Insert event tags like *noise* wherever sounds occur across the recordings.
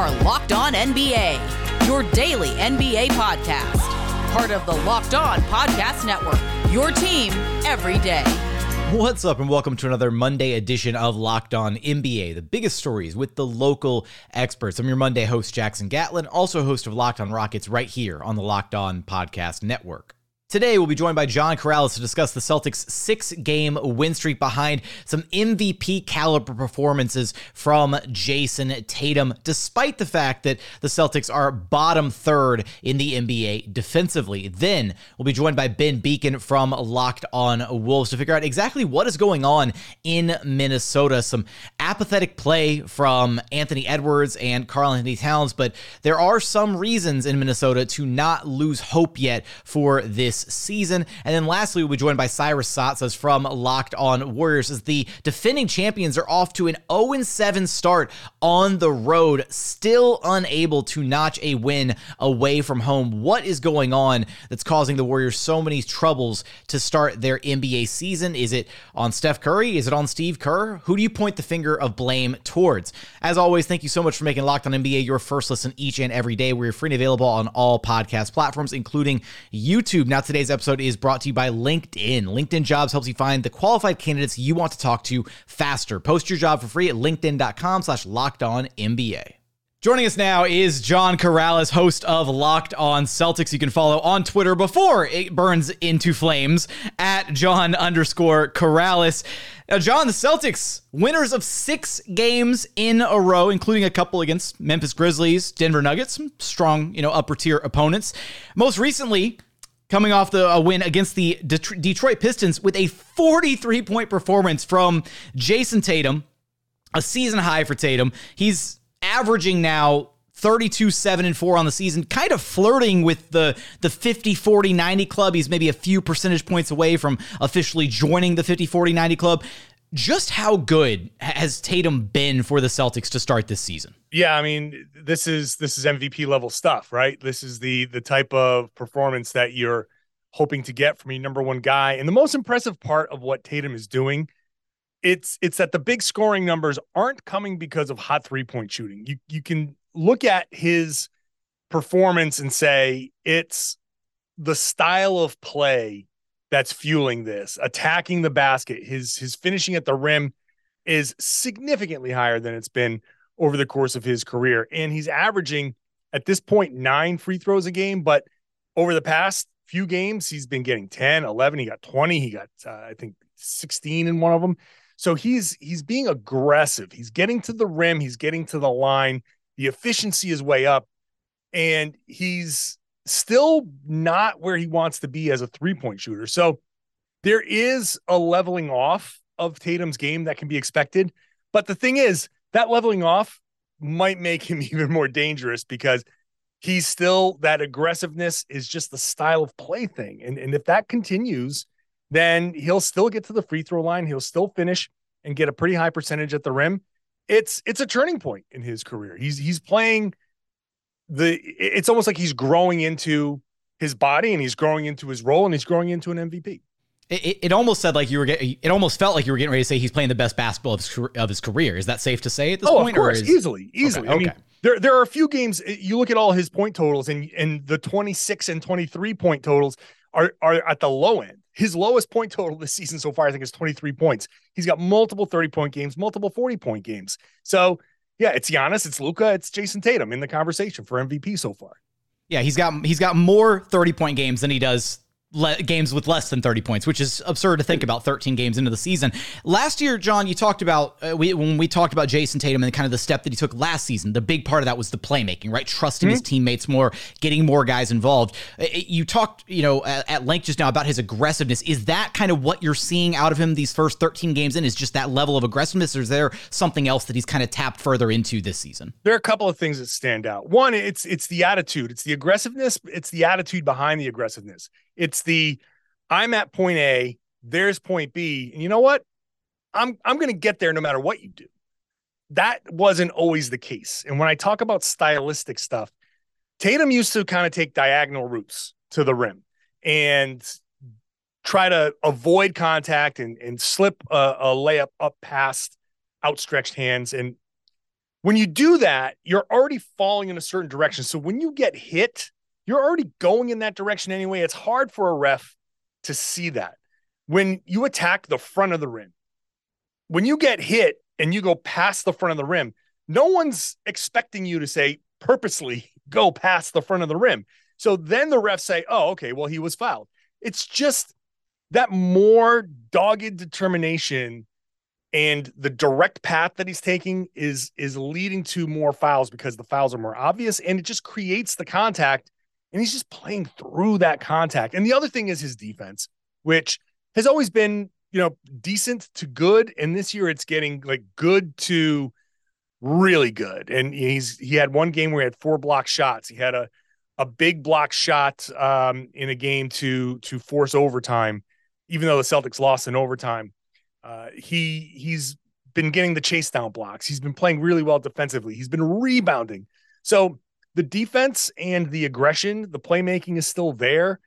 are Locked On NBA, your daily NBA podcast. Part of the Locked On Podcast Network, your team every day. What's up, and welcome to another Monday edition of Locked On NBA, the biggest stories with the local experts. I'm your Monday host, Jackson Gatlin, also host of Locked On Rockets right here on the Locked On Podcast Network. Today, we'll be joined by John Karalis to discuss the Celtics' six game win streak behind some MVP caliber performances from Jayson Tatum, despite the fact that the Celtics are bottom third in the NBA defensively. Then, we'll be joined by Ben Beecken from Locked On Wolves to figure out exactly what is going on in Minnesota. Some apathetic play from Anthony Edwards and Karl-Anthony Towns, but there are some reasons in Minnesota to not lose hope yet for this season. And then lastly, we'll be joined by Cyrus Saatsaz from Locked On Warriors as the defending champions are off to an 0 7 start on the road, still unable to notch a win away from home. What is going on that's causing the Warriors so many troubles to start their NBA season? Is it on Steph Curry? Is it on Steve Kerr? Who do you point the finger of blame towards? As always, thank you so much for making Locked On NBA your first listen each and every day. We're free and available on all podcast platforms, including YouTube. Now, today's episode is brought to you by LinkedIn. LinkedIn Jobs helps you find the qualified candidates you want to talk to faster. Post your job for free at linkedin.com slash locked on NBA. Joining us now is John Karalis, host of Locked On Celtics. You can follow on Twitter before it burns into flames at John underscore Karalis. Now, uh, John, the Celtics, winners of six games in a row, including a couple against Memphis Grizzlies, Denver Nuggets, strong, you know, upper tier opponents. Most recently, coming off the a win against the Detroit Pistons with a 43 point performance from Jayson Tatum, a season high for Tatum. He's averaging now 32 7 and 4 on the season, kind of flirting with the the 50 40 90 club. He's maybe a few percentage points away from officially joining the 50 40 90 club. Just how good has Tatum been for the Celtics to start this season? Yeah, I mean, this is this is MVP level stuff, right? This is the the type of performance that you're hoping to get from your number one guy. And the most impressive part of what Tatum is doing, it's it's that the big scoring numbers aren't coming because of hot three-point shooting. You you can look at his performance and say it's the style of play that's fueling this. Attacking the basket, his his finishing at the rim is significantly higher than it's been over the course of his career, and he's averaging at this point nine free throws a game. But over the past few games, he's been getting 10, 11. He got 20. He got uh, I think 16 in one of them. So he's he's being aggressive. He's getting to the rim. He's getting to the line. The efficiency is way up, and he's still not where he wants to be as a three point shooter. So there is a leveling off of Tatum's game that can be expected. But the thing is, that leveling off might make him *laughs* even more dangerous because he's still that aggressiveness is just the style of play thing. And, and if that continues, then he'll still get to the free throw line. He'll still finish and get a pretty high percentage at the rim. It's it's a turning point in his career. He's he's playing the it's almost like he's growing into his body and he's growing into his role and he's growing into an MVP. It, it almost said like you were getting. It almost felt like you were getting ready to say he's playing the best basketball of his, of his career. Is that safe to say at this oh, point? Of course, is... easily, easily. Okay, I mean, there there are a few games. You look at all his point totals, and and the twenty six and twenty three point totals are are at the low end. His lowest point total this season so far, I think, is twenty three points. He's got multiple thirty point games, multiple forty point games. So yeah, it's Giannis, it's Luka, it's Jayson Tatum in the conversation for MVP so far. Yeah, he's got he's got more 30 point games than he does le- games with less than 30 points, which is absurd to think about 13 games into the season. Last year, John, you talked about uh, we, when we talked about Jayson Tatum and kind of the step that he took last season. The big part of that was the playmaking, right? Trusting mm-hmm. his teammates more, getting more guys involved. Uh, you talked, you know, at, at, length just now about his aggressiveness. Is that kind of what you're seeing out of him these first 13 games in? Is just that level of aggressiveness, or is there something else that he's kind of tapped further into this season? There are a couple of things that stand out. One, it's it's the attitude, it's the aggressiveness, it's the attitude behind the aggressiveness. It's the I'm at point A, there's point B, and you know what? I'm I'm going to get there no matter what you do. That wasn't always the case. And when I talk about stylistic stuff, Tatum used to kind of take diagonal routes to the rim and try to avoid contact and, and slip a, a layup up past outstretched hands. And When you do that, you're already falling in a certain direction. So when you get hit, you're already going in that direction anyway. It's hard for a ref to see that. When you attack the front of the rim, when you get hit and you go past the front of the rim, no one's expecting you to say purposely *laughs* go past the front of the rim. So then the refs say, oh, okay, well, he was fouled. It's just that more dogged determination and the direct path that he's taking is is leading to more fouls because the fouls are more obvious and it just creates the contact and he's just playing through that contact. And the other thing is his defense, which has always been, you know, decent to good and this year it's getting like good to really good. And he's he had one game where he had four block shots. He had a a big block shot um, in a game to to force overtime, even though the Celtics lost in overtime. Uh, he he's been getting the chase down blocks. He's been playing really well defensively. He's been rebounding. So the defense and the aggression, the playmaking is still there.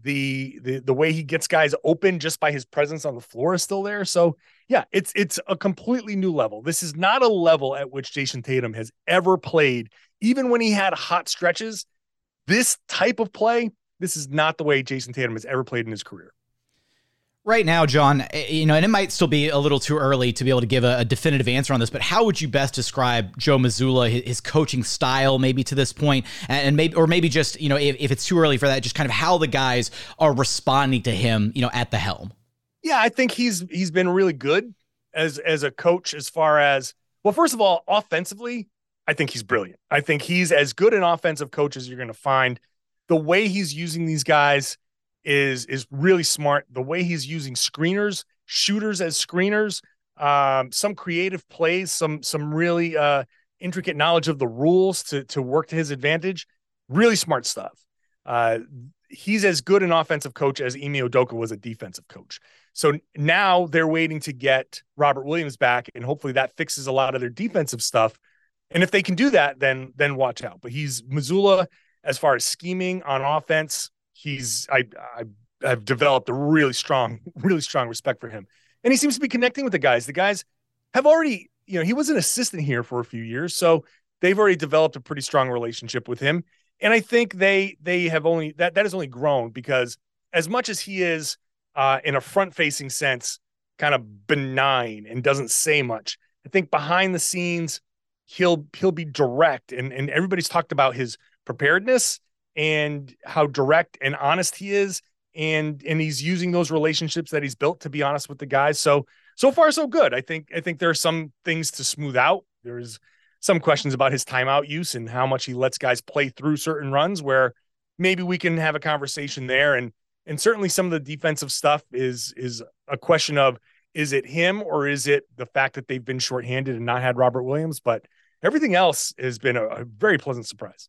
The, the the way he gets guys open just by his presence on the floor is still there. So yeah, it's it's a completely new level. This is not a level at which Jayson Tatum has ever played. Even when he had hot stretches, this type of play, this is not the way Jayson Tatum has ever played in his career. Right now, John, eh, you know, and it might still be a little too early to be able to give a, a definitive answer on this, but how would you best describe Joe Mazzulla, his, his coaching style, maybe to this point, and, maybe, or maybe just, you know, if, if it's too early for that, just kind of how the guys are responding to him, you know, at the helm? Yeah, I think he's he's been really good as as a coach as far as well. First of all, offensively, I think he's brilliant. I think he's as good an offensive coach as you're going to find. The way he's using these guys is is really smart. The way he's using screeners, shooters as screeners, um, some creative plays, some some really uh, intricate knowledge of the rules to to work to his advantage. Really smart stuff. Uh, he's as good an offensive coach as Ime Udoka was a defensive coach. So now they're waiting to get Robert Williams back, and hopefully that fixes a lot of their defensive stuff. And if they can do that, then then watch out. But he's Mazzulla as far as scheming on offense he's I, I I've developed a really strong, *laughs* really strong respect for him. And he seems to be connecting with the guys. The guys have already, you know, he was an assistant here for a few years, so they've already developed a pretty strong relationship with him. And I think they they have only that that has only grown because as much as he is uh, in a front facing sense, kind of benign and doesn't say much. I think behind the scenes, he'll he'll be direct and and everybody's talked about his preparedness and how direct and honest he is and and he's using those relationships that he's built to be honest with the guys. So so far so good. I think i think there are some things to smooth out. There's some questions about his timeout use and how much he lets guys play through certain runs where maybe we can have a conversation there. And and certainly some of the defensive stuff is is a question of is it him or is it the fact that they've been shorthanded and not had Robert Williams? But everything else has been a, a very pleasant surprise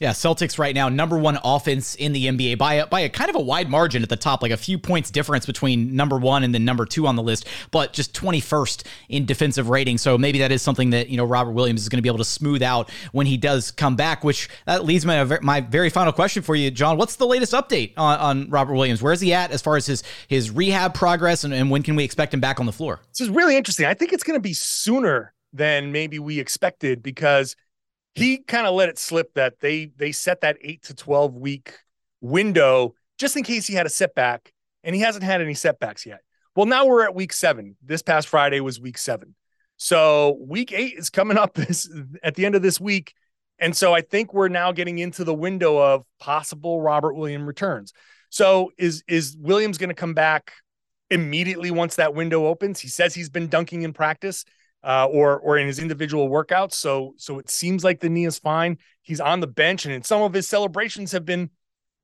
yeah, Celtics right now number one offense in the NBA by a, by a kind of a wide margin at the top, like a few points difference between number one and then number two on the list, but just 21st in defensive rating. So maybe that is something that you know Robert Williams is going to be able to smooth out when he does come back. Which that leads me to my very final question for you, John. What's the latest update on, on Robert Williams? Where's he at as far as his his rehab progress, and, and when can we expect him back on the floor? This is really interesting. I think it's going to be sooner than maybe we expected because he kind of let it slip that they they set that eight to 12 week window just in case he had a setback and he hasn't had any setbacks yet. Well now we're at week seven. This past friday was week seven. So week eight is coming up *laughs* this at the end of this week and so i think we're now getting into the window of possible robert williams returns. So is is williams going to come back immediately once that window opens? He says he's been dunking in practice uh, or or in his individual workouts. So so it seems like the knee is fine. He's on the bench, and some of his celebrations have been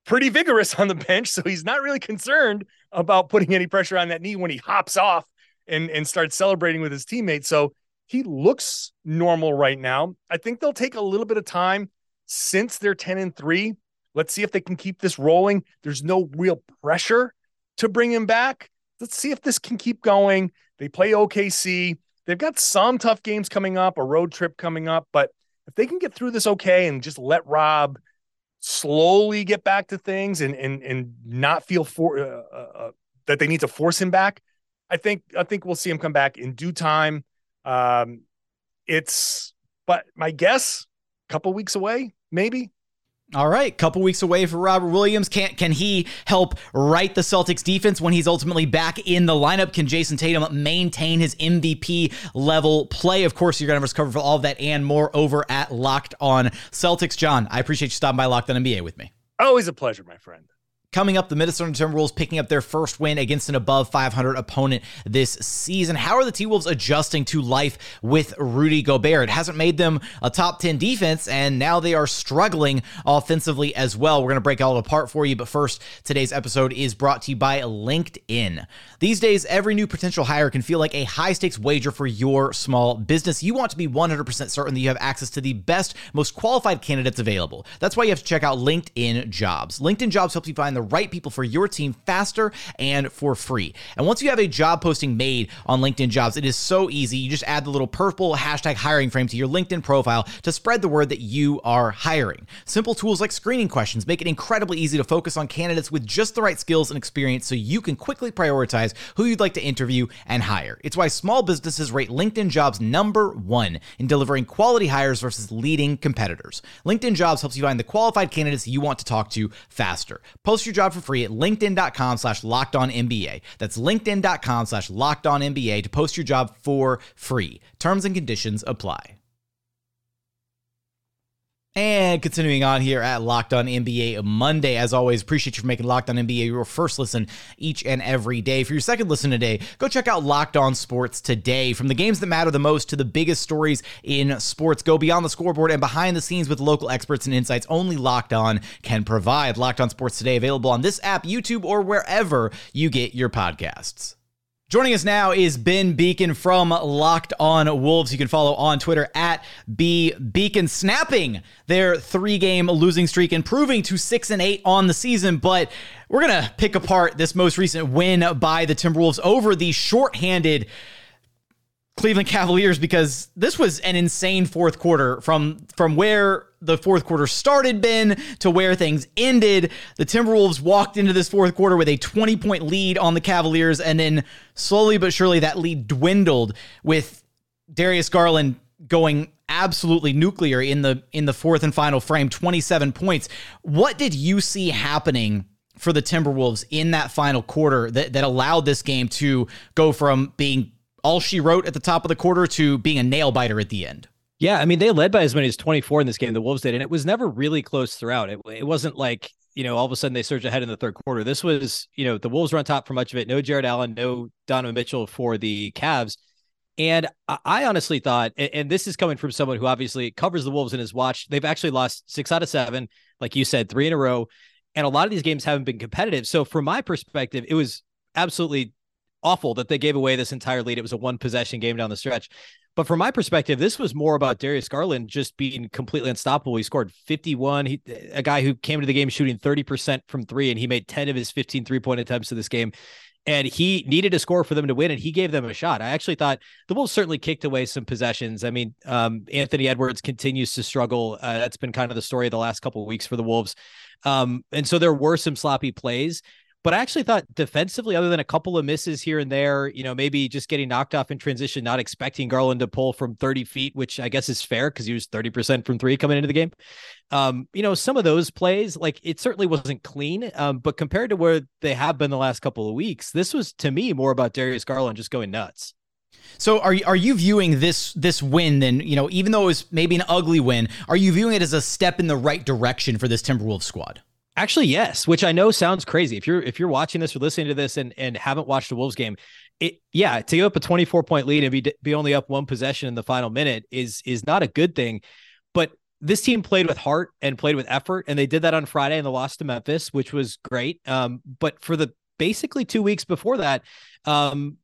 pretty vigorous on the bench. So he's not really concerned about putting any pressure on that knee when he hops off and and starts celebrating with his teammates. So he looks normal right now. I think they'll take a little bit of time since they're 10 and 3. Let's see if they can keep this rolling. There's no real pressure to bring him back. Let's see if this can keep going. They play OKC. They've got some tough games coming up, a road trip coming up, but if they can get through this okay and just let Rob slowly get back to things and and and not feel for uh, uh, uh, that they need to force him back, I think I think we'll see him come back in due time. Um, it's but my guess, a couple weeks away, maybe. All right, couple weeks away for Robert Williams. Can can he help right the Celtics defense when he's ultimately back in the lineup? Can Jayson Tatum maintain his MVP level play? Of course, you're going to have us cover for all of that and more over at Locked On Celtics. John, I appreciate you stopping by Locked On NBA with me. Always a pleasure, my friend. Coming up, the Minnesota Timberwolves picking up their first win against an above 500 opponent this season. How are the T Wolves adjusting to life with Rudy Gobert? It hasn't made them a top 10 defense, and now they are struggling offensively as well. We're going to break it all apart for you, but first, today's episode is brought to you by LinkedIn. These days, every new potential hire can feel like a high stakes wager for your small business. You want to be 100% certain that you have access to the best, most qualified candidates available. That's why you have to check out LinkedIn Jobs. LinkedIn Jobs helps you find the the right people for your team faster and for free. And once you have a job posting made on LinkedIn Jobs, it is so easy. You just add the little purple hashtag hiring frame to your LinkedIn profile to spread the word that you are hiring. Simple tools like screening questions make it incredibly easy to focus on candidates with just the right skills and experience so you can quickly prioritize who you'd like to interview and hire. It's why small businesses rate LinkedIn Jobs number one in delivering quality hires versus leading competitors. LinkedIn Jobs helps you find the qualified candidates you want to talk to faster. Post your your job for free at linkedin.com slash locked on NBA. That's linkedin.com slash locked on NBA to post your job for free. Terms and conditions apply. And continuing on here at Locked On NBA Monday, as always, appreciate you for making Locked On NBA your first listen each and every day. For your second listen today, go check out Locked On Sports today. From the games that matter the most to the biggest stories in sports, go beyond the scoreboard and behind the scenes with local experts and insights only Locked On can provide. Locked On Sports today, available on this app, YouTube, or wherever you get your podcasts. Joining us now is Ben Beecken from Locked On Wolves. You can follow on Twitter at B Beecken, snapping their three game losing streak, improving to six and eight on the season. But we're going to pick apart this most recent win by the Timberwolves over the shorthanded Cleveland Cavaliers because this was an insane fourth quarter from from where the fourth quarter started, Ben, to where things ended. The Timberwolves walked into this fourth quarter with a 20 point lead on the Cavaliers, and then slowly but surely that lead dwindled with Darius Garland going absolutely nuclear in the in the fourth and final frame 27 points what did you see happening for the timberwolves in that final quarter that, that allowed this game to go from being all she wrote at the top of the quarter to being a nail biter at the end yeah, I mean they led by as many as 24 in this game. The Wolves did, and it was never really close throughout. It it wasn't like you know all of a sudden they surge ahead in the third quarter. This was you know the Wolves were on top for much of it. No Jarrett Allen, no Donovan Mitchell for the Cavs. And I honestly thought, and this is coming from someone who obviously covers the Wolves and has watched, they've actually lost six out of seven, like you said, three in a row. And a lot of these games haven't been competitive. So, from my perspective, it was absolutely awful that they gave away this entire lead. It was a one possession game down the stretch. But from my perspective, this was more about Darius Garland just being completely unstoppable. He scored 51. He a guy who came to the game shooting 30% from three, and he made 10 of his 15 three-point attempts in this game. And he needed a score for them to win, and he gave them a shot. I actually thought the Wolves certainly kicked away some possessions. I mean, um, Anthony Edwards continues to struggle. Uh, that's been kind of the story of the last couple of weeks for the Wolves. Um, and so there were some sloppy plays, but I actually thought defensively, other than a couple of misses here and there, you know, maybe just getting knocked off in transition, not expecting Garland to pull from 30 feet, which I guess is fair because he was 30% from three coming into the game. Um, you know, some of those plays, like it certainly wasn't clean. Um, but compared to where they have been the last couple of weeks, this was to me more about Darius Garland just going nuts. So are you, are you viewing this this win then, you know, even though it was maybe an ugly win, are you viewing it as a step in the right direction for this Timberwolves squad? Actually, yes, which I know sounds crazy. If you're if you're watching this or listening to this and and haven't watched a Wolves game, it yeah, to give up a 24 point lead and be be only up one possession in the final minute is is not a good thing. But this team played with heart and played with effort, and they did that on Friday and the loss to Memphis, which was great. Um, but for the basically two weeks before that, um,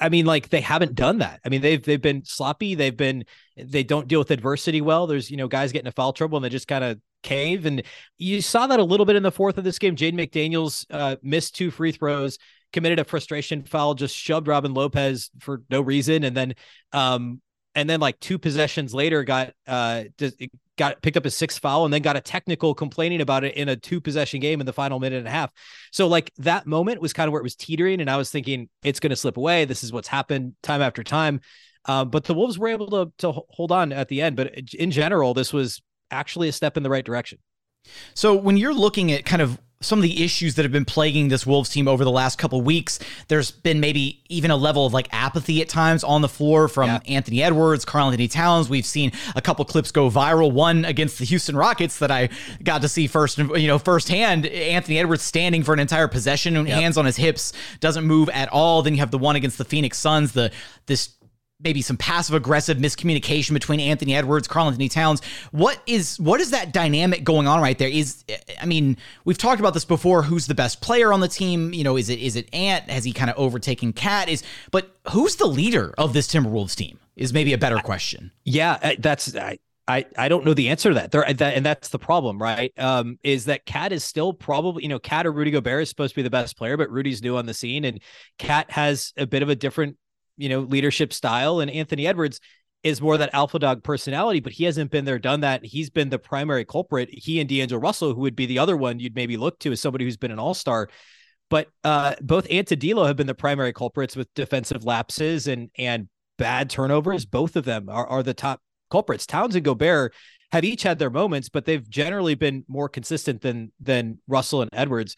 I mean, like they haven't done that. I mean, they've they've been sloppy. They've been they don't deal with adversity well. There's you know guys getting a foul trouble and they just kind of cave. And you saw that a little bit in the fourth of this game. Jaden McDaniels uh, missed two free throws, committed a frustration foul, just shoved Robin Lopez for no reason, and then um and then like two possessions later got uh got picked up a sixth foul and then got a technical complaining about it in a two possession game in the final minute and a half. So like that moment was kind of where it was teetering and I was thinking it's going to slip away. This is what's happened time after time. Um, but the Wolves were able to to hold on at the end. But in general, this was actually a step in the right direction. So when you're looking at kind of some of the issues that have been plaguing this Wolves team over the last couple weeks. There's been maybe even a level of like apathy at times on the floor from yeah. Anthony Edwards, Karl-Anthony Towns. We've seen a couple clips go viral. One against the Houston Rockets that I got to see first, you know, firsthand. Anthony Edwards standing for an entire possession, yep. hands on his hips, doesn't move at all. Then you have the one against the Phoenix Suns, the this maybe some passive aggressive miscommunication between Anthony Edwards, Karl-Anthony Towns. What is what is that dynamic going on right there? Is I mean, we've talked about this before. Who's the best player on the team? You know, is it is it Ant? Has he kind of overtaken Cat? Is but who's the leader of this Timberwolves team? Is maybe a better question. Yeah, that's I, I, I don't know the answer to that. There, that, and that's the problem, right? Um, is that Cat is still probably, you know, Cat or Rudy Gobert is supposed to be the best player, but Rudy's new on the scene, and Cat has a bit of a different you know, leadership style. And Anthony Edwards is more that alpha dog personality, but he hasn't been there, done that. He's been the primary culprit. He and D'Angelo Russell, who would be the other one you'd maybe look to as somebody who's been an all star. But uh, both Ant and D'Lo have been the primary culprits with defensive lapses and and bad turnovers. Both of them are, are the top culprits. Towns and Gobert have each had their moments, but they've generally been more consistent than than Russell and Edwards.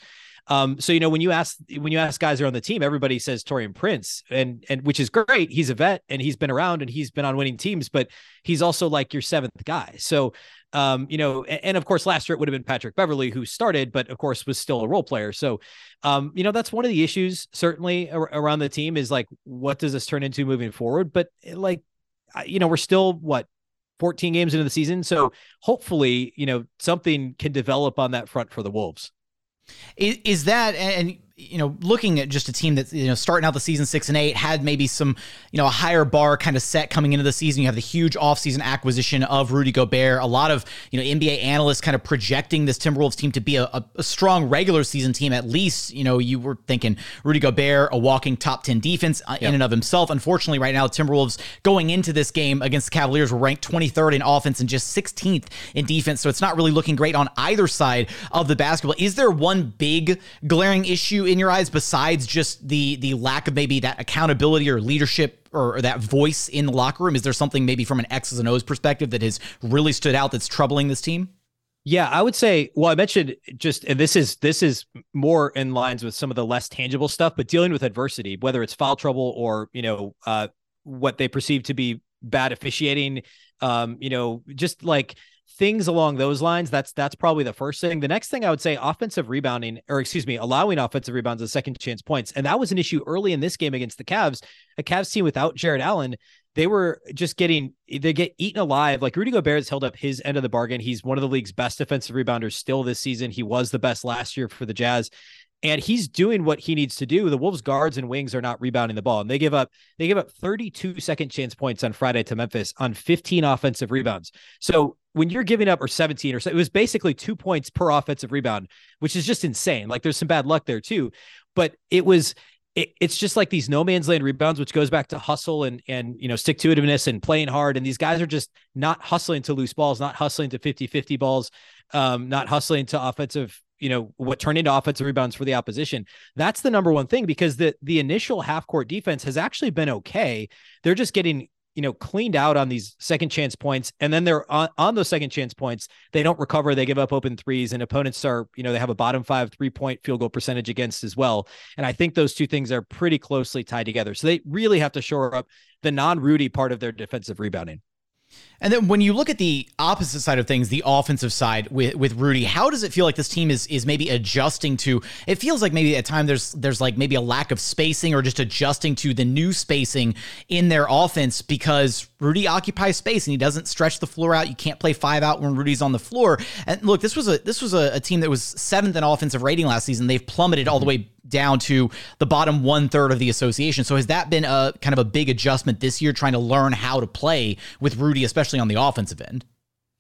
Um, so you know when you ask when you ask guys who are on the team, everybody says Taurean Prince, and and which is great. He's a vet and he's been around and he's been on winning teams, but he's also like your seventh guy. So um, you know, and, and, of course last year it would have been Patrick Beverley who started, but of course was still a role player. So um, you know, that's one of the issues certainly ar- around the team is like what does this turn into moving forward? But like you know, we're still what 14 games into the season. So hopefully, you know, something can develop on that front for the Wolves. Is, is that and you know, looking at just a team that's you know starting out the season six and eight had maybe some you know a higher bar kind of set coming into the season. You have the huge offseason acquisition of Rudy Gobert. A lot of you know NBA analysts kind of projecting this Timberwolves team to be a, a, a strong regular season team. At least you know you were thinking Rudy Gobert, a walking top ten defense uh, yep. in and of himself. Unfortunately, right now Timberwolves going into this game against the Cavaliers were ranked 23rd in offense and just 16th in defense. So it's not really looking great on either side of the basketball. Is there one big glaring issue? in your eyes besides just the the lack of maybe that accountability or leadership or, or, that voice in the locker room? Is there something maybe from an X's and O's perspective that has really stood out that's troubling this team? Yeah, I would say. Well, I mentioned just, and this is this is more in lines with some of the less tangible stuff, but dealing with adversity, whether it's foul trouble or you know uh, what they perceive to be bad officiating, um, you know, just like things along those lines that's that's probably the first thing the next thing i would say offensive rebounding or excuse me allowing offensive rebounds and second chance points and that was an issue early in this game against the Cavs a Cavs team without Jarrett Allen they were just getting they get eaten alive like Rudy Gobert has held up his end of the bargain he's one of the league's best defensive rebounders still this season he was the best last year for the Jazz and he's doing what he needs to do. The Wolves guards and wings are not rebounding the ball, and they give up they give up 32 second chance points on Friday to Memphis on 15 offensive rebounds. So when you're giving up or 17 or so, it was basically two points per offensive rebound, which is just insane. Like there's some bad luck there too, but it was it, it's just like these no man's land rebounds, which goes back to hustle and and you know stick to itiveness and playing hard. And these guys are just not hustling to loose balls, not hustling to 50-50 balls, um, not hustling to offensive you know what turned into offensive rebounds for the opposition. That's the number one thing because the the initial half court defense has actually been okay. They're just getting you know cleaned out on these second chance points. And then they're on, on those second chance points they don't recover. They give up open threes and opponents are you know they have a bottom five three point field goal percentage against as well. And i think those two things are pretty closely tied together. So they really have to shore up the non rudy part of their defensive rebounding and then when you look at the opposite side of things, the offensive side with with Rudy, how does it feel like this team is is maybe adjusting to? It feels like maybe at time there's there's like maybe a lack of spacing or just adjusting to the new spacing in their offense because Rudy occupies space and he doesn't stretch the floor out. You can't play five out when Rudy's on the floor. And look, this was a this was a, a team that was seventh in offensive rating last season. They've plummeted all the way down to the bottom one third of the association. So has that been a kind of a big adjustment this year, trying to learn how to play with Rudy, especially on the offensive end?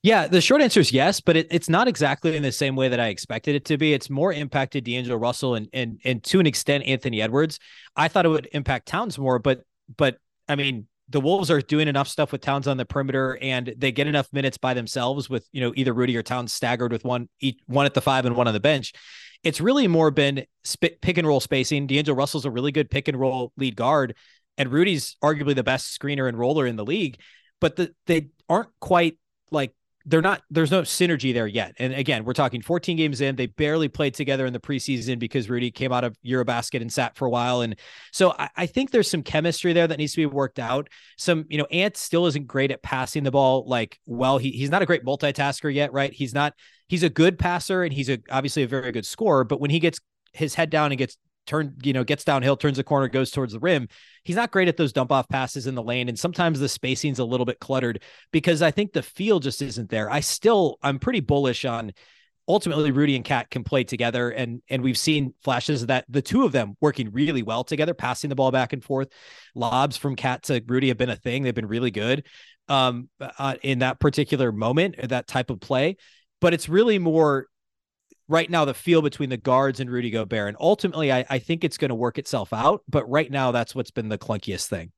Yeah, the short answer is yes, but it, it's not exactly in the same way that I expected it to be. It's more impacted D'Angelo Russell and and and to an extent Anthony Edwards. I thought it would impact Towns more, but but I mean the Wolves are doing enough stuff with Towns on the perimeter, and they get enough minutes by themselves with you know either Rudy or Towns staggered with one each, one at the five and one on the bench it's really more been pick and roll spacing. D'Angelo Russell's a really good pick and roll lead guard. and Rudy's arguably the best screener and roller in the league, but the, they aren't quite like they're not there's no synergy there yet. And again, we're talking 14 games in. They barely played together in the preseason because Rudy came out of Eurobasket and sat for a while. And so I, I, think there's some chemistry there that needs to be worked out. Some, you know, Ant still isn't great at passing the ball. Like, well, he, he's not a great multitasker yet, right? He's not, he's a good passer and he's a obviously a very good scorer, but when he gets his head down and gets turn, you know, gets downhill, turns the corner, goes towards the rim. He's not great at those dump off passes in the lane. And sometimes the spacing's a little bit cluttered because I think the feel just isn't there. I still, I'm pretty bullish on ultimately Rudy and Cat can play together. And, and we've seen flashes of that the two of them working really well together, passing the ball back and forth. Lobs from Cat to Rudy have been a thing. They've been really good um, uh, in that particular moment, that type of play. But it's really more right now the feel between the guards and Rudy Gobert. And ultimately, I, I think it's going to work itself out. But right now, that's what's been the clunkiest thing.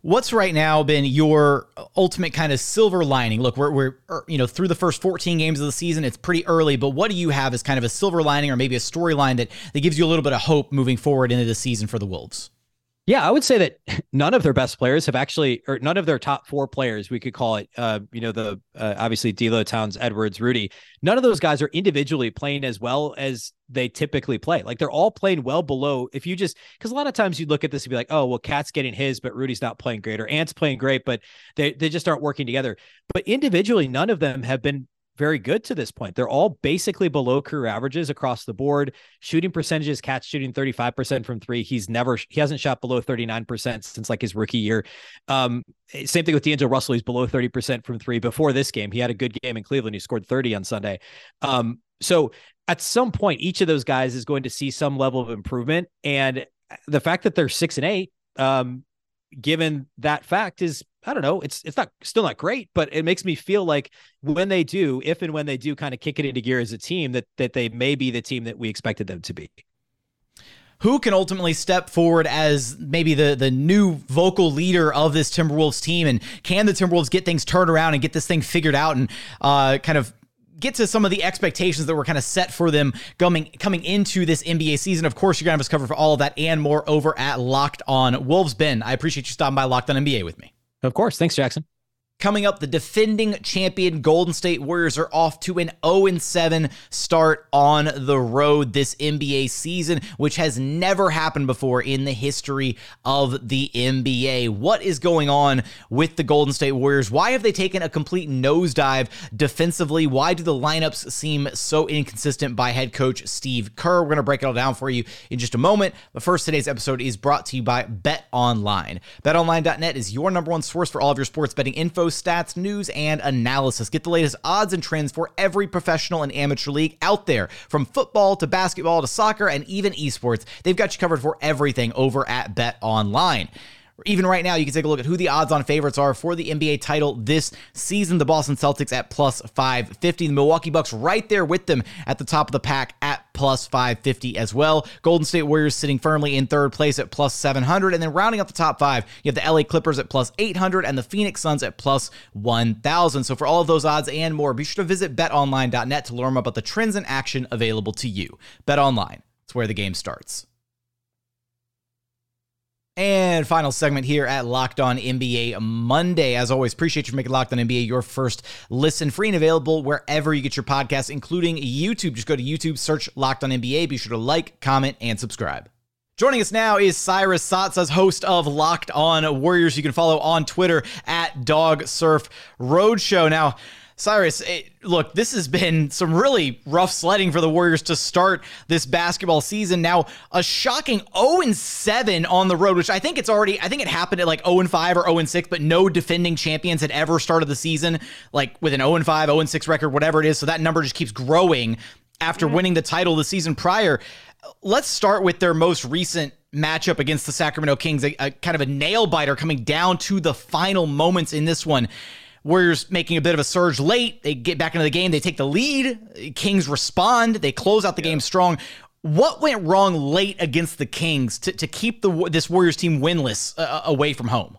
What's right now been your ultimate kind of silver lining? Look, we're, we're er, you know through the first 14 games of the season. It's pretty early, but what do you have as kind of a silver lining or maybe a storyline that that gives you a little bit of hope moving forward into the season for the Wolves? Yeah, I would say that *laughs* none of their best players have actually, or none of their top four players, we could call it, uh, you know, the uh, obviously D'Lo, Towns, Edwards, Rudy. None of those guys are individually playing as well as they typically play. Like they're all playing well below. If you just, because a lot of times you look at this and be like, oh, well, Cat's getting his, but Rudy's not playing great, or Ant's playing great, but they they just aren't working together. But individually, none of them have been very good to this point. They're all basically below career averages across the board. Shooting percentages, Cat's shooting 35% from three. He's never, he hasn't shot below 39% since like his rookie year. Um, same thing with D'Angelo Russell. He's below 30% from three. Before this game, he had a good game in Cleveland. He scored 30 on Sunday. Um, so at some point, each of those guys is going to see some level of improvement. And the fact that they're six and eight, um, given that fact is I don't know, it's it's not still not great, but it makes me feel like when they do, if and when they do kind of kick it into gear as a team, that that they may be the team that we expected them to be. Who can ultimately step forward as maybe the the new vocal leader of this Timberwolves team, and can the Timberwolves get things turned around and get this thing figured out and uh, kind of get to some of the expectations that were kind of set for them coming coming into this NBA season. Of course, you're gonna have us cover for all of that and more over at Locked On Wolves. Ben, I appreciate you stopping by Locked On NBA with me. Of course. Thanks, Jackson. Coming up, the defending champion Golden State Warriors are off to an 0 7 start on the road this NBA season, which has never happened before in the history of the NBA. What is going on with the Golden State Warriors? Why have they taken a complete nosedive defensively? Why do the lineups seem so inconsistent by head coach Steve Kerr? We're going to break it all down for you in just a moment. But first, today's episode is brought to you by Bet Online. BetOnline.net is your number one source for all of your sports betting info stats, news, and analysis. Get the latest odds and trends for every professional and amateur league out there, from football to basketball to soccer and even esports. They've got you covered for everything over at Bet Online even right now, you can take a look at who the odds on favorites are for the NBA title this season. The Boston Celtics at plus 550. The Milwaukee Bucks right there with them at the top of the pack at plus 550 as well. Golden State Warriors sitting firmly in third place at plus 700. And then rounding up the top five, you have the LA Clippers at plus 800 and the Phoenix Suns at plus 1000. So for all of those odds and more, be sure to visit betonline.net to learn about the trends and action available to you. Bet online. It's where the game starts. And final segment here at Locked On NBA Monday. As always, appreciate you for making Locked On NBA your first listen, free and available wherever you get your podcasts, including YouTube. Just go to YouTube, search Locked On NBA. Be sure to like, comment, and subscribe. Joining us now is Cyrus Saatsaz, host of Locked On Warriors. You can follow on Twitter at Dog Surf Roadshow. Now, Cyrus, it, eh, look, this has been some really rough sledding for the Warriors to start this basketball season. Now, a shocking 0 7 on the road, which I think it's already, I think it happened at like 0 5 or 0 6, but no defending champions had ever started the season like with an 0 5, 0 6 record, whatever it is. So that number just keeps growing after mm-hmm. winning the title the season prior. Let's start with their most recent matchup against the Sacramento Kings, a, a kind of a nail biter coming down to the final moments in this one. Warriors making a bit of a surge late. They get back into the game. They take the lead. Kings respond. They close out the yeah. game strong. What went wrong late against the Kings to, to keep the this Warriors team winless uh, uh, away from home?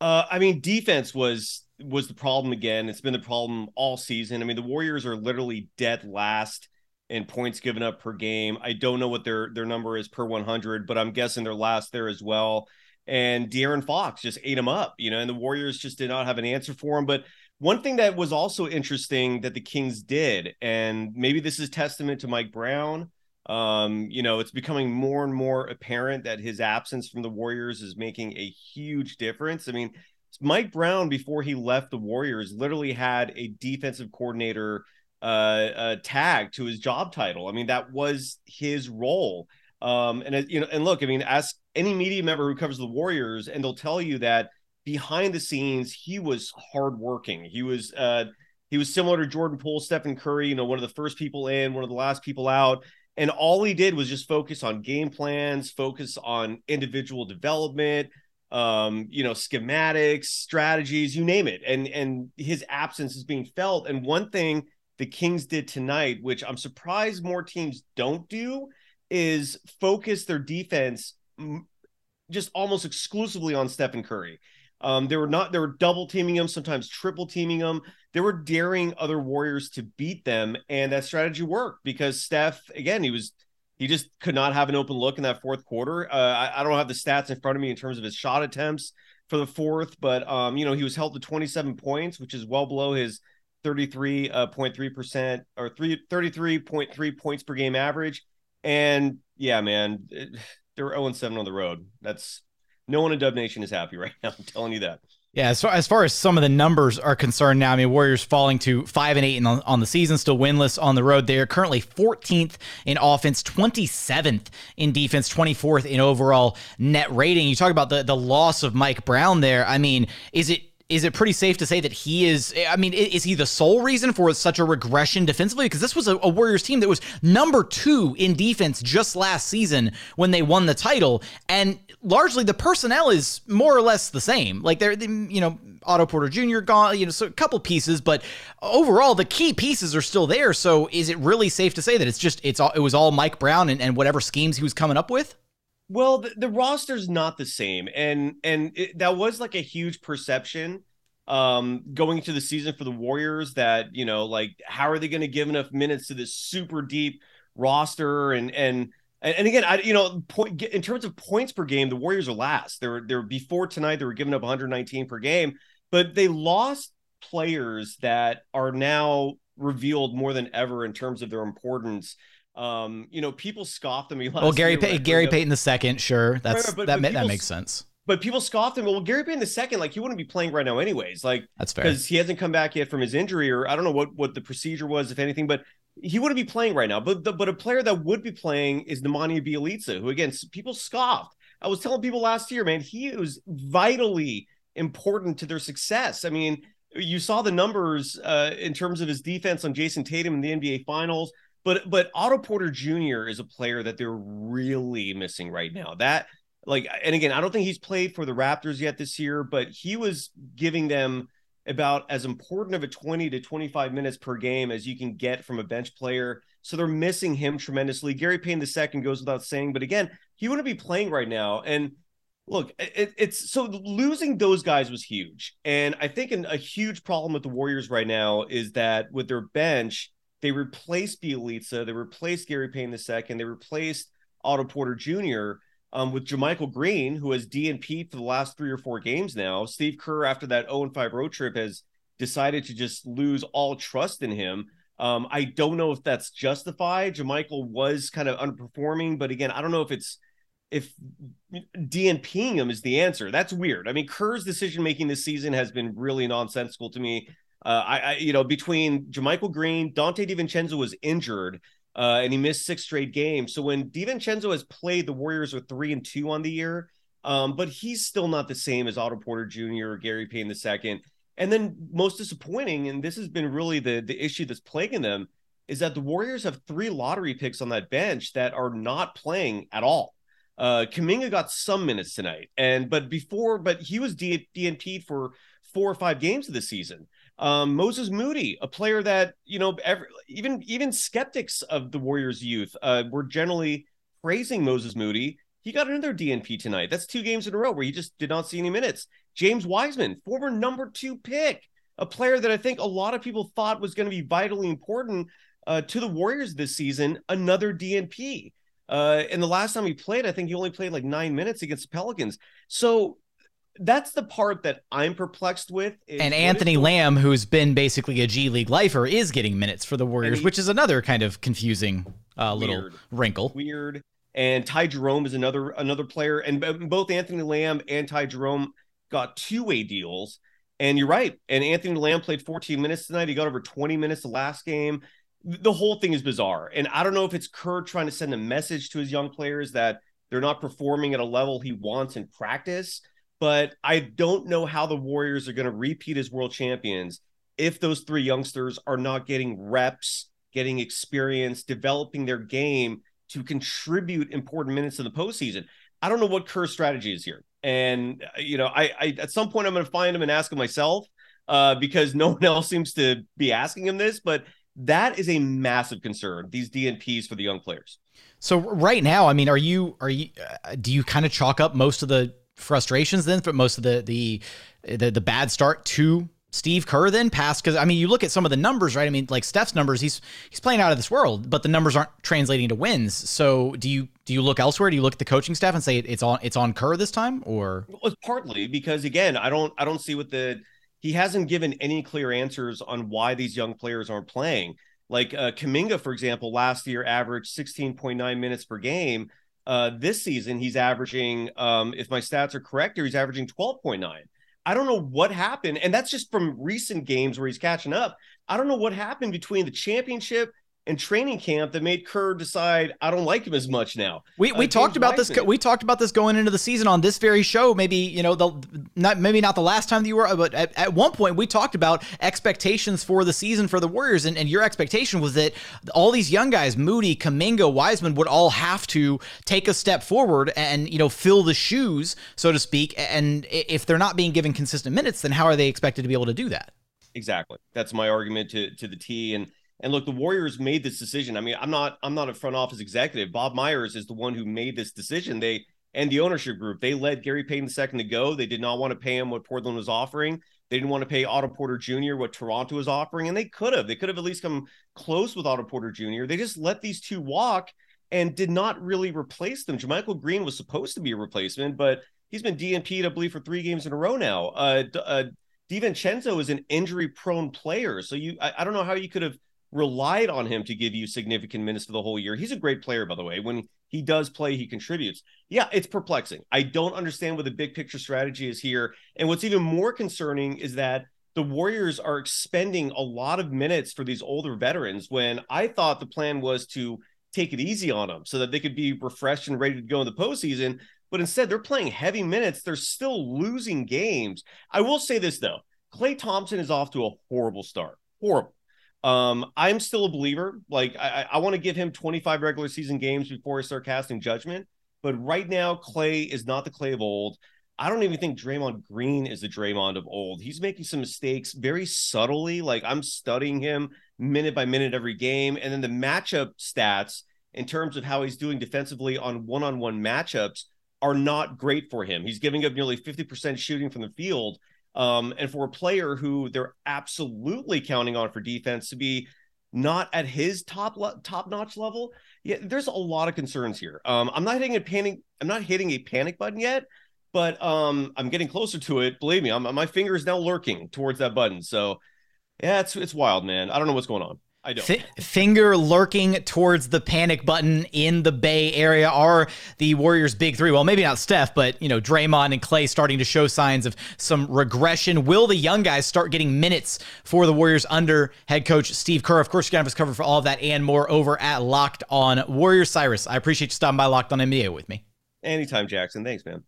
Uh, I mean, defense was was the problem again. It's been the problem all season. I mean, the Warriors are literally dead last in points given up per game. I don't know what their their number is per 100, but I'm guessing they're last there as well. And De'Aaron Fox just ate him up, you know, and the Warriors just did not have an answer for him. But one thing that was also interesting that the Kings did, and maybe this is testament to Mike Brown. Um, you know, it's becoming more and more apparent that his absence from the Warriors is making a huge difference. I mean, Mike Brown, before he left the Warriors, literally had a defensive coordinator uh, uh, tag to his job title. I mean, that was his role. Um, and you know, and look, I mean, ask any media member who covers the Warriors, and they'll tell you that behind the scenes, he was hardworking. He was uh, he was similar to Jordan Poole, Stephen Curry. You know, one of the first people in, one of the last people out. And all he did was just focus on game plans, focus on individual development, um, you know, schematics, strategies, you name it. And and his absence is being felt. And one thing the Kings did tonight, which I'm surprised more teams don't do, is focus their defense just almost exclusively on Stephen Curry. Um, they were not they were double teaming him, sometimes triple teaming him. They were daring other Warriors to beat them, and that strategy worked because Steph, again, he was he just could not have an open look in that fourth quarter. Uh, I, I, don't have the stats in front of me in terms of his shot attempts for the fourth, but um, you know, he was held to 27 points, which is well below his 33.3% uh, or 33.3 points per game average. And yeah, man, they're 0 7 on the road. That's no one in Dub Nation is happy right *laughs* now. I'm telling you that. Yeah, as far, as far as some of the numbers are concerned now, I mean, Warriors falling to five and eight on, on the season, still winless on the road. They are currently 14th in offense, 27th in defense, 24th in overall net rating. You talk about the the loss of Mike Brown there. I mean, is it is it pretty safe to say that he is? I mean, is he the sole reason for such a regression defensively? Because this was a, a, Warriors team that was number two in defense just last season when they won the title, and largely the personnel is more or less the same. Like they're, you know, Otto Porter Jr. gone, you know, so a couple pieces, but overall the key pieces are still there. So is it really safe to say that it's just it's all it was all Mike Brown and, and whatever schemes he was coming up with? Well, the, the roster's not the same, and and it, that was like a huge perception um, going into the season for the Warriors. That you know, like how are they going to give enough minutes to this super deep roster? And and and, again, I you know, point in terms of points per game, the Warriors are last. They're they're before tonight. They were giving up 119 per game, but they lost players that are now revealed more than ever in terms of their importance um, you know, people scoffed at me. *laughs* well, Gary Pay- Gary Payton the second, sure, that's right, but, that but that makes sense. But people scoffed at me. Well, Gary Payton the second, like he wouldn't be playing right now, anyways. Like that's fair because he hasn't come back yet from his injury, or I don't know what what the procedure was, if anything. But he wouldn't be playing right now. But the, but a player that would be playing is Nemanja Bjelica, who again people scoffed. I was telling people last year, man, he was vitally important to their success. I mean, you saw the numbers uh, in terms of his defense on Jayson Tatum in the NBA Finals. But but Otto Porter Jr. is a player that they're really missing right now. That like and again, I don't think he's played for the Raptors yet this year, but he was giving them about as important of a 20 to 25 minutes per game as you can get from a bench player. So they're missing him tremendously. Gary Payne the second goes without saying, but again, he wouldn't be playing right now. And look, it, it's so losing those guys was huge. And I think an, a huge problem with the Warriors right now is that with their bench, they replaced Bjelica, they replaced Gary Payne II, they replaced Otto Porter Jr. Um, with JaMychal Green, who has DNP for the last three or four games now. Steve Kerr, after that 0 5 road trip, has decided to just lose all trust in him. Um, I don't know if that's justified. JaMychal was kind of underperforming, but again, I don't know if it's if DNPing him is the answer. That's weird. I mean, Kerr's decision making this season has been really nonsensical to me. Uh, I, I, you know, between JaMychal Green, Donte DiVincenzo was injured, uh, and he missed six straight games. So when DiVincenzo has played, the Warriors are three and two on the year, um, but he's still not the same as Otto Porter Jr. or Gary Payne II. And then most disappointing, and this has been really the the issue that's plaguing them, is that the Warriors have three lottery picks on that bench that are not playing at all. Uh, Kuminga got some minutes tonight, and but before, but he was D- DNP'd for four or five games of the season. Um, Moses Moody, a player that you know, every, even even skeptics of the Warriors' youth uh, were generally praising Moses Moody. He got another DNP tonight. That's two games in a row where he just did not see any minutes. James Wiseman, former number two pick, a player that I think a lot of people thought was going to be vitally important. uh, to the Warriors this season, another DNP. Uh, and the last time he played, I think he only played like nine minutes against the Pelicans. So that's the part that I'm perplexed with. And Anthony Lamb, who's been basically a G League lifer, is getting minutes for the Warriors, he, which is another kind of confusing uh, little wrinkle. Weird. And Ty Jerome is another another player, and both Anthony Lamb and Ty Jerome got two way deals. And you're right. And Anthony Lamb played 14 minutes tonight. He got over 20 minutes the last game. The whole thing is bizarre. And I don't know if it's Kerr trying to send a message to his young players that they're not performing at a level he wants in practice but I don't know how the Warriors are going to repeat as world champions if those three youngsters are not getting reps, getting experience, developing their game to contribute important minutes in the postseason. I don't know what Kerr's strategy is here. And, uh, you know, I, I at some point I'm going to find him and ask him myself uh, because no *laughs* one else seems to be asking him this. But that is a massive concern, these DNPs for the young players. So right now, I mean, are you are you uh, do you kind of chalk up most of the frustrations then for most of the the the, the bad start to Steve Kerr then passed because I mean you look at some of the numbers right? I mean like Steph's numbers he's he's playing out of this world but the numbers aren't translating to wins. So do you do you look elsewhere? Do you look at the coaching staff and say it's on it's on Kerr this time or? Well, it's partly because again I don't I don't see what the he hasn't given any clear answers on why these young players aren't playing like uh, Kuminga for example last year averaged 16.9 minutes per game uh, this season, he's averaging, um, if my stats are correct, he's averaging 12.9. I don't know what happened. And that's just from recent games where he's catching up. I don't know what happened between the championship and training camp that made Kerr decide I don't like him as much now. We we uh, talked about this. We talked about this going into the season on this very show. Maybe you know the not maybe not the last time that you were, but at, at one point we talked about expectations for the season for the Warriors, and, and your expectation was that all these young guys, Moody, Kuminga, Wiseman, would all have to take a step forward and you know fill the shoes, so to speak. And if they're not being given consistent minutes, then how are they expected to be able to do that? Exactly. That's my argument to to the T and and look, the Warriors made this decision. I mean, I'm not I'm not a front office executive. Bob Myers is the one who made this decision. They and the ownership group, they led Gary Payton II to go. They did not want to pay him what Portland was offering. They didn't want to pay Otto Porter Jr. what Toronto was offering, and they could have. They could have at least come close with Otto Porter Jr. They just let these two walk and did not really replace them. JaMychal Green was supposed to be a replacement, but he's been DNP'd, I believe, for three games in a row now. Uh, uh, DiVincenzo is an injury-prone player, so you I, I don't know how you could have relied on him to give you significant minutes for the whole year. He's a great player, by the way. When he does play, he contributes. Yeah, it's perplexing. I don't understand what the big picture strategy is here. And what's even more concerning is that the Warriors are expending a lot of minutes for these older veterans when I thought the plan was to take it easy on them so that they could be refreshed and ready to go in the postseason. But instead, they're playing heavy minutes. They're still losing games. I will say this, though Klay Thompson is off to a horrible start. Horrible. Um, I'm still a believer. Like I, I want to give him 25 regular season games before I start casting judgment. But right now, Klay is not the Klay of old. I don't even think Draymond Green is the Draymond of old. He's making some mistakes very subtly. Like I'm studying him minute by minute every game. And then the matchup stats in terms of how he's doing defensively on one-on-one matchups are not great for him. He's giving up nearly 50% shooting from the field. Um, and for a player who they're absolutely counting on for defense to be not at his top le- top notch level, yeah, there's a lot of concerns here. Um, I'm not hitting a panic. I'm not hitting a panic button yet, but um, I'm getting closer to it. Believe me, I'm, my finger is now lurking towards that button. So, yeah, it's it's wild, man. I don't know what's going on. I don't. F- finger lurking towards the panic button in the Bay Area are the Warriors' big three. Well, maybe not Steph, but you know Draymond and Klay starting to show signs of some regression. Will the young guys start getting minutes for the Warriors under head coach Steve Kerr? Of course, you can have us covered for all of that and more over at Locked On Warriors. Cyrus, I appreciate you stopping by Locked On NBA with me. Anytime, Jackson. Thanks, man.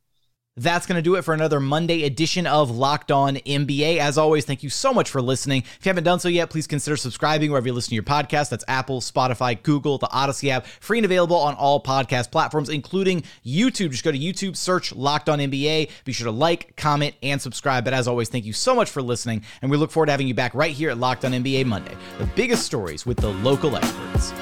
That's going to do it for another Monday edition of Locked On NBA. As always, thank you so much for listening. If you haven't done so yet, please consider subscribing wherever you listen to your podcast. That's Apple, Spotify, Google, the Odyssey app, free and available on all podcast platforms, including YouTube. Just go to YouTube, search Locked On NBA. Be sure to like, comment, and subscribe. But as always, thank you so much for listening, and we look forward to having you back right here at Locked On NBA Monday. The biggest stories with the local experts.